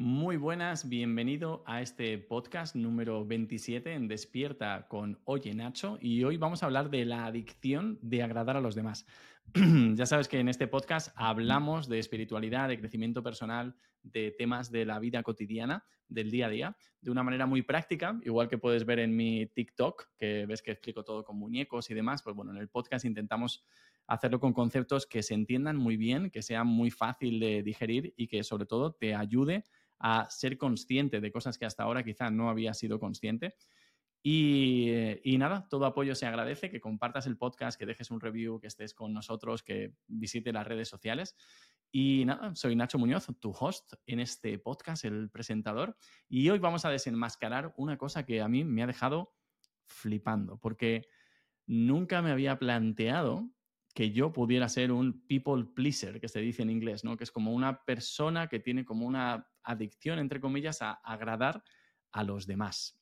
Muy buenas, bienvenido a este podcast número 27 en Despierta con Oye Nacho y hoy vamos a hablar de la adicción de agradar a los demás. ya sabes que en este podcast hablamos de espiritualidad, de crecimiento personal, de temas de la vida cotidiana, del día a día, de una manera muy práctica, igual que puedes ver en mi TikTok, que ves que explico todo con muñecos y demás, pues bueno, en el podcast intentamos hacerlo con conceptos que se entiendan muy bien, que sea muy fácil de digerir y que sobre todo te ayude a ser consciente de cosas que hasta ahora quizá no había sido consciente. Y, nada, todo apoyo se agradece, que compartas el podcast, que dejes un review, que estés con nosotros, que visite las redes sociales. Y nada, soy Nacho Muñoz, tu host en este podcast, el presentador. Y hoy vamos a desenmascarar una cosa que a mí me ha dejado flipando, porque nunca me había planteado que yo pudiera ser un people pleaser, que se dice en inglés, ¿no? Que es como una persona que tiene como una adicción, entre comillas, a agradar a los demás.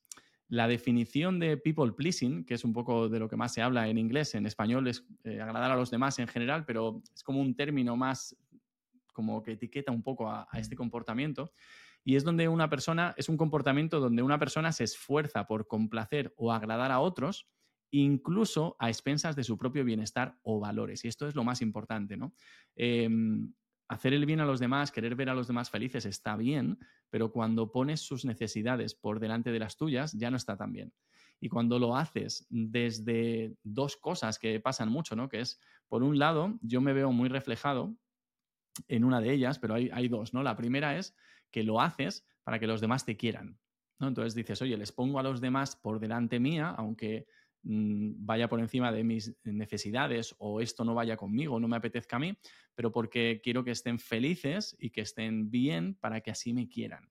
La definición de people pleasing, que es un poco de lo que más se habla en inglés, en español es eh, agradar a los demás en general, pero es como un término más como que etiqueta un poco a, a este comportamiento. Y es donde una persona, es un comportamiento donde una persona se esfuerza por complacer o agradar a otros incluso a expensas de su propio bienestar o valores. Y esto es lo más importante, ¿no? Em, hacer el bien a los demás, querer ver a los demás felices está bien, pero cuando pones sus necesidades por delante de las tuyas, ya no está tan bien. Y cuando lo haces desde dos cosas que pasan mucho, ¿no? Que es, por un lado, yo me veo muy reflejado en una de ellas, pero hay, hay dos, ¿no? La primera es que lo haces para que los demás te quieran. ¿no? Entonces dices, oye, les pongo a los demás por delante mía, aunque vaya por encima de mis necesidades o esto no vaya conmigo, no me apetezca a mí, pero porque quiero que estén felices y que estén bien para que así me quieran.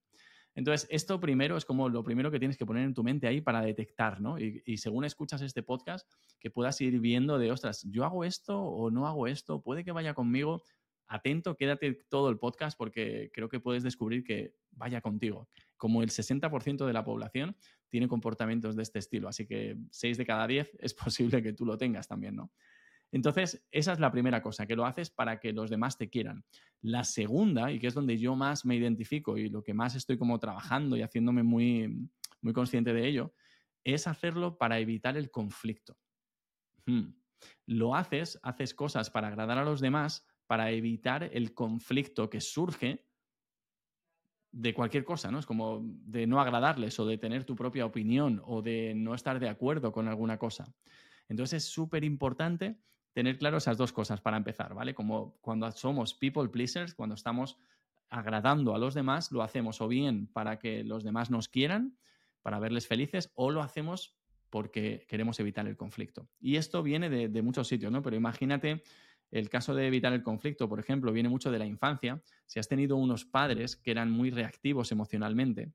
Entonces, esto primero es como lo primero que tienes que poner en tu mente ahí para detectar, ¿no? Y, y, según escuchas este podcast, que puedas ir viendo de, ostras, yo hago esto o no hago esto, puede que vaya conmigo. Atento, quédate todo el podcast porque creo que puedes descubrir que vaya contigo. Como el 60% de la población tiene comportamientos de este estilo, así que 6 de cada 10 es posible que tú lo tengas también, ¿no? Entonces, esa es la primera cosa, que lo haces para que los demás te quieran. La segunda, y que es donde yo más me identifico y lo que más estoy como trabajando y haciéndome muy, muy consciente de ello, es hacerlo para evitar el conflicto. Hmm. Lo haces, haces cosas para agradar a los demás, para evitar el conflicto que surge de cualquier cosa, ¿no? Es como de no agradarles o de tener tu propia opinión o de no estar de acuerdo con alguna cosa. Entonces es súper importante tener claro esas dos cosas para empezar, ¿vale? Como cuando somos people pleasers, cuando estamos agradando a los demás, lo hacemos o bien para que los demás nos quieran, para verles felices, o lo hacemos porque queremos evitar el conflicto. Y esto viene de, de muchos sitios, ¿no? Pero imagínate el caso de evitar el conflicto, por ejemplo, viene mucho de la infancia. Si has tenido unos padres que eran muy reactivos emocionalmente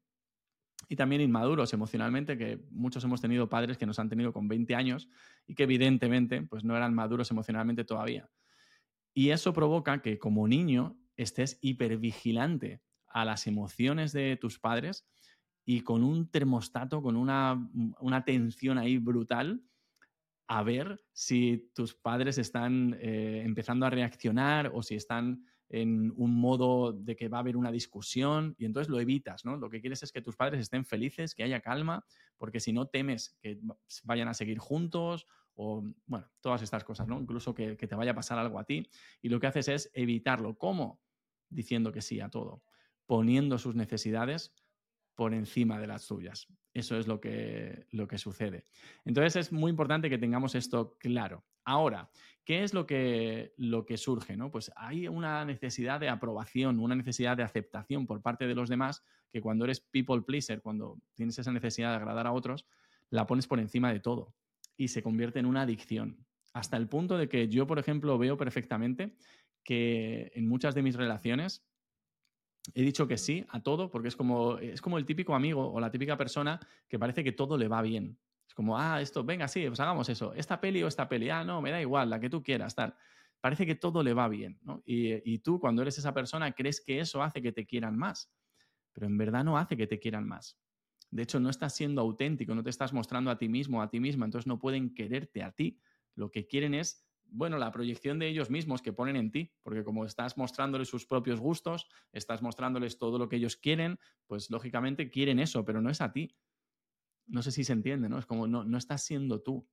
y también inmaduros emocionalmente, que muchos hemos tenido padres que nos han tenido con 20 años y que evidentemente pues no eran maduros emocionalmente todavía. Y eso provoca que como niño estés hipervigilante a las emociones de tus padres y con un termostato, con una, una tensión ahí brutal a ver si tus padres están eh, empezando a reaccionar o si están en un modo de que va a haber una discusión y entonces lo evitas, ¿no? Lo que quieres es que tus padres estén felices, que haya calma, porque si no temes que vayan a seguir juntos o, bueno, todas estas cosas, ¿no? Incluso que, que te vaya a pasar algo a ti y lo que haces es evitarlo. ¿Cómo? Diciendo que sí a todo, poniendo sus necesidades por encima de las suyas. Eso es lo que, lo que sucede. Entonces es muy importante que tengamos esto claro. Ahora, ¿qué es lo que, lo que surge? ¿no? Pues hay una necesidad de aprobación, una necesidad de aceptación por parte de los demás, que cuando eres people pleaser, cuando tienes esa necesidad de agradar a otros, la pones por encima de todo y se convierte en una adicción. Hasta el punto de que yo, por ejemplo, veo perfectamente que en muchas de mis relaciones he dicho que sí a todo porque es como, es como el típico amigo o la típica persona que parece que todo le va bien. Es como, ah, esto, venga, sí, pues hagamos eso. Esta peli o esta peli, ah, no, me da igual, la que tú quieras, tal. Parece que todo le va bien. Y, y tú, cuando eres esa persona, crees que eso hace que te quieran más. Pero en verdad no hace que te quieran más. De hecho, no estás siendo auténtico, no te estás mostrando a ti mismo, a ti misma, entonces no pueden quererte a ti. Lo que quieren es bueno, la proyección de ellos mismos que ponen en ti, porque como estás mostrándoles sus propios gustos, estás mostrándoles todo lo que ellos quieren, pues lógicamente quieren eso, pero no es a ti. No sé si se entiende, ¿no? Es como no, no estás siendo tú.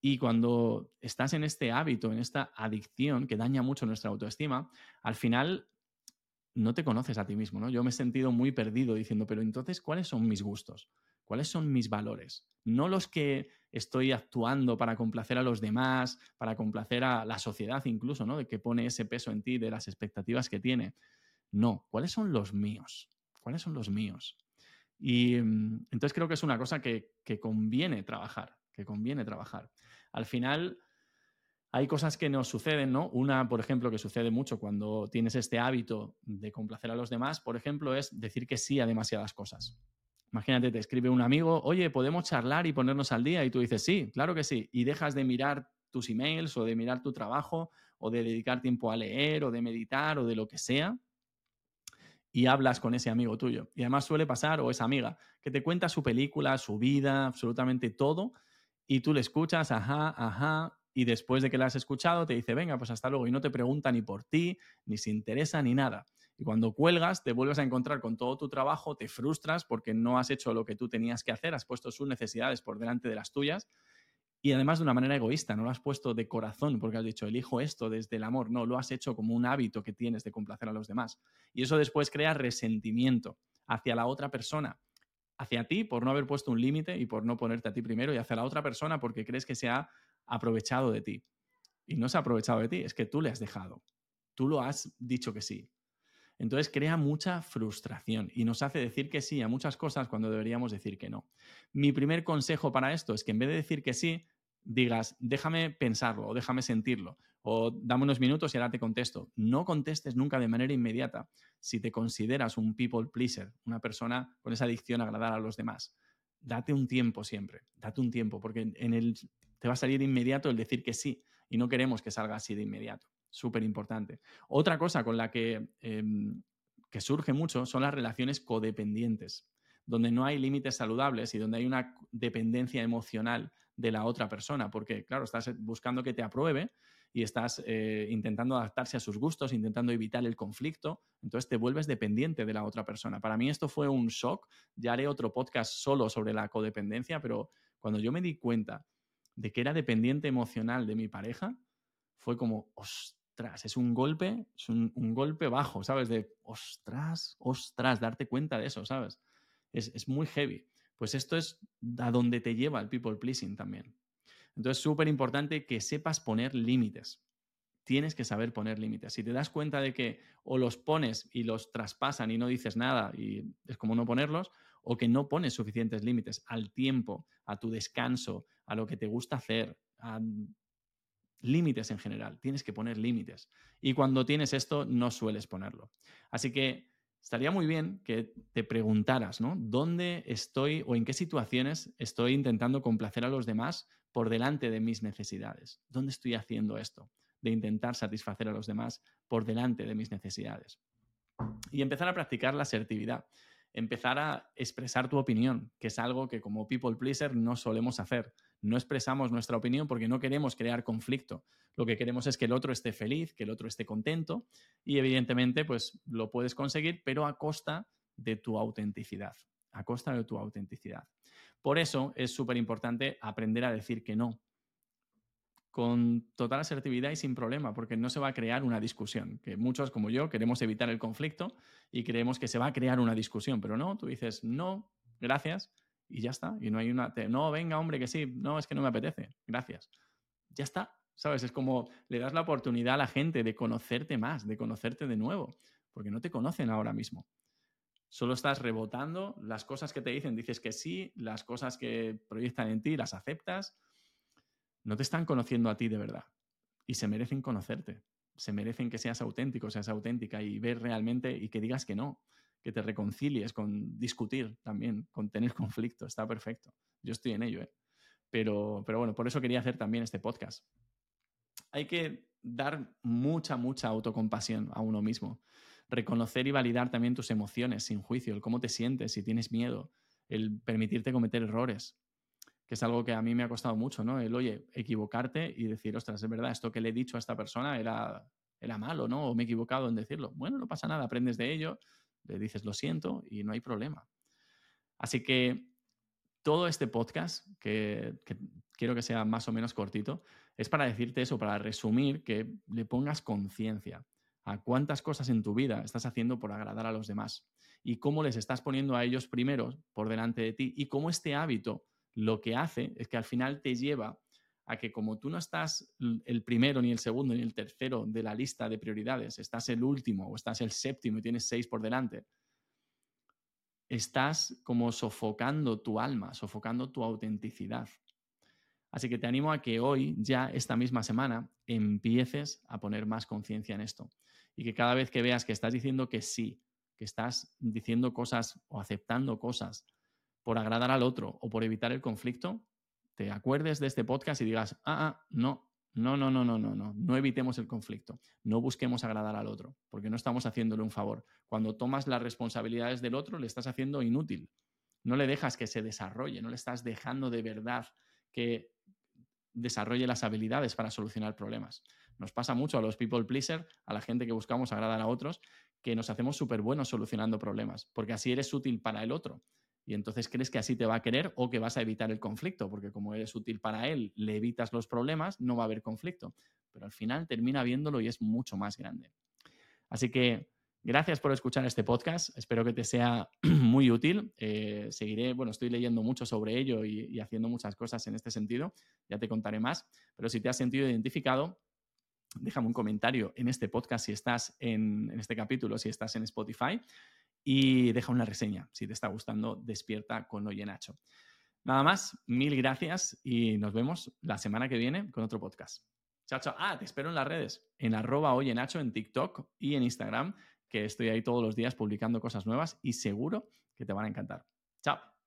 Y cuando estás en este hábito, en esta adicción que daña mucho nuestra autoestima, al final no te conoces a ti mismo, ¿no? Yo me he sentido muy perdido diciendo, pero entonces, ¿cuáles son mis gustos? ¿Cuáles son mis valores? No los que estoy actuando para complacer a los demás, para complacer a la sociedad incluso, ¿no? De que pone ese peso en ti, de las expectativas que tiene. No, ¿cuáles son los míos? ¿Cuáles son los míos? Y mm, entonces creo que es una cosa que, que conviene trabajar, que conviene trabajar. Al final, hay cosas que nos suceden, ¿no? Una, por ejemplo, que sucede mucho cuando tienes este hábito de complacer a los demás, por ejemplo, es decir que sí a demasiadas cosas. Imagínate, te escribe un amigo, oye, ¿podemos charlar y ponernos al día? Y tú dices, sí, claro que sí. Y dejas de mirar tus emails o de mirar tu trabajo o de dedicar tiempo a leer o de meditar o de lo que sea y hablas con ese amigo tuyo. Y además suele pasar, o esa amiga, que te cuenta su película, su vida, absolutamente todo, y tú le escuchas, ajá, ajá, y después de que la has escuchado te dice, venga, pues hasta luego, y no te pregunta ni por ti, ni se interesa, ni nada. Y cuando cuelgas, te vuelves a encontrar con todo tu trabajo, te frustras porque no has hecho lo que tú tenías que hacer, has puesto sus necesidades por delante de las tuyas y además de una manera egoísta, no lo has puesto de corazón porque has dicho, elijo esto desde el amor, no, lo has hecho como un hábito que tienes de complacer a los demás. Y eso después crea resentimiento hacia la otra persona, hacia ti por no haber puesto un límite y por no ponerte a ti primero y hacia la otra persona porque crees que se ha aprovechado de ti. Y no se ha aprovechado de ti, es que tú le has dejado. Tú lo has dicho que sí. Entonces crea mucha frustración y nos hace decir que sí a muchas cosas cuando deberíamos decir que no. Mi primer consejo para esto es que en vez de decir que sí, digas, déjame pensarlo o déjame sentirlo o dame unos minutos y ahora te contesto. No contestes nunca de manera inmediata si te consideras un people pleaser, una persona con esa adicción a agradar a los demás. Date un tiempo siempre, date un tiempo, porque en el, te va a salir inmediato el decir que sí y no queremos que salga así de inmediato súper importante. Otra cosa con la que, em, que surge mucho son las relaciones codependientes, donde no hay límites saludables y donde hay una dependencia emocional de la otra persona, porque claro, estás buscando que te apruebe y estás eh, intentando adaptarse a sus gustos, intentando evitar el conflicto, entonces te vuelves dependiente de la otra persona. Para mí esto fue un shock, ya haré otro podcast solo sobre la codependencia, pero cuando yo me di cuenta de que era dependiente emocional de mi pareja, fue como, es un golpe, es un, golpe bajo, ¿sabes? De ostras, ostras, darte cuenta de eso, ¿sabes? Es, muy heavy. Pues esto es a donde te lleva el people pleasing también. Entonces, súper importante que sepas poner límites. Tienes que saber poner límites. Si te das cuenta de que o los pones y los traspasan y no dices nada y es como no ponerlos, o que no pones suficientes límites al tiempo, a tu descanso, a lo que te gusta hacer, a límites en general, tienes que poner límites. Y cuando tienes esto, no sueles ponerlo. Así que estaría muy bien que te preguntaras, ¿no? ¿Dónde estoy o en qué situaciones estoy intentando complacer a los demás por delante de mis necesidades? ¿Dónde estoy haciendo esto? De intentar satisfacer a los demás por delante de mis necesidades. Y empezar a practicar la asertividad empezar a expresar tu opinión, que es algo que como people pleaser no solemos hacer. No expresamos nuestra opinión porque no queremos crear conflicto. Lo que queremos es que el otro esté feliz, que el otro esté contento y evidentemente pues lo puedes conseguir, pero a costa de tu autenticidad, a costa de tu autenticidad. Por eso es súper importante aprender a decir que no, con total asertividad y sin problema, porque no se va a crear una discusión, que muchos como yo queremos evitar el conflicto y creemos que se va a crear una discusión, pero no, tú dices no, gracias, y ya está, y no hay una, no, venga hombre, que sí, no, es que no me apetece, gracias, ya está, ¿sabes? Es como le das la oportunidad a la gente de conocerte más, de conocerte de nuevo, porque no te conocen ahora mismo. Solo estás rebotando las cosas que te dicen, dices que sí, las cosas que proyectan en ti, las aceptas, no te están conociendo a ti de verdad y se merecen conocerte. Se merecen que seas auténtico, seas auténtica y ver realmente y que digas que no, que te reconcilies con discutir también, con tener conflicto. Está perfecto. Yo estoy en ello, ¿eh? Pero, pero bueno, por eso quería hacer también este podcast. Hay que dar mucha, mucha autocompasión a uno mismo. Reconocer y validar también tus emociones sin juicio, el cómo te sientes, si tienes miedo, el permitirte cometer errores que es algo que a mí me ha costado mucho, ¿no? El, oye, equivocarte y decir, ostras, es verdad, esto que le he dicho a esta persona era, era malo, ¿no? O me he equivocado en decirlo. Bueno, no pasa nada, aprendes de ello, le dices lo siento y no hay problema. Así que todo este podcast, que, quiero que sea más o menos cortito, es para decirte eso, para resumir, que le pongas conciencia a cuántas cosas en tu vida estás haciendo por agradar a los demás y cómo les estás poniendo a ellos primeros por delante de ti y cómo este hábito lo que hace es que al final te lleva a que como tú no estás el primero, ni el segundo, ni el tercero de la lista de prioridades, estás el último o estás el séptimo y tienes seis por delante, estás como sofocando tu alma, sofocando tu autenticidad. Así que te animo a que hoy, ya esta misma semana, empieces a poner más conciencia en esto. Y que cada vez que veas que estás diciendo que sí, que estás diciendo cosas o aceptando cosas por agradar al otro o por evitar el conflicto, te acuerdes de este podcast y digas, ah, ah, no, no, no, no, no, no, no, no evitemos el conflicto, no busquemos agradar al otro, porque no estamos haciéndole un favor. Cuando tomas las responsabilidades del otro, le estás haciendo inútil. No le dejas que se desarrolle, no le estás dejando de verdad que desarrolle las habilidades para solucionar problemas. Nos pasa mucho a los people pleaser, a la gente que buscamos agradar a otros, que nos hacemos súper buenos solucionando problemas, porque así eres útil para el otro. Y entonces crees que así te va a querer o que vas a evitar el conflicto, porque como eres útil para él, le evitas los problemas, no va a haber conflicto. Pero al final termina viéndolo y es mucho más grande. Así que gracias por escuchar este podcast. Espero que te sea muy útil. Eh, seguiré, bueno, estoy leyendo mucho sobre ello y, haciendo muchas cosas en este sentido. Ya te contaré más. Pero si te has sentido identificado, déjame un comentario en este podcast si estás en, en, este capítulo, si estás en Spotify y deja una reseña si te está gustando Despierta con Oye Nacho. Nada más, mil gracias y nos vemos la semana que viene con otro podcast. Chao, chao. Ah, te espero en las redes, en arroba Oye Nacho, en TikTok y en Instagram, que estoy ahí todos los días publicando cosas nuevas y seguro que te van a encantar. Chao.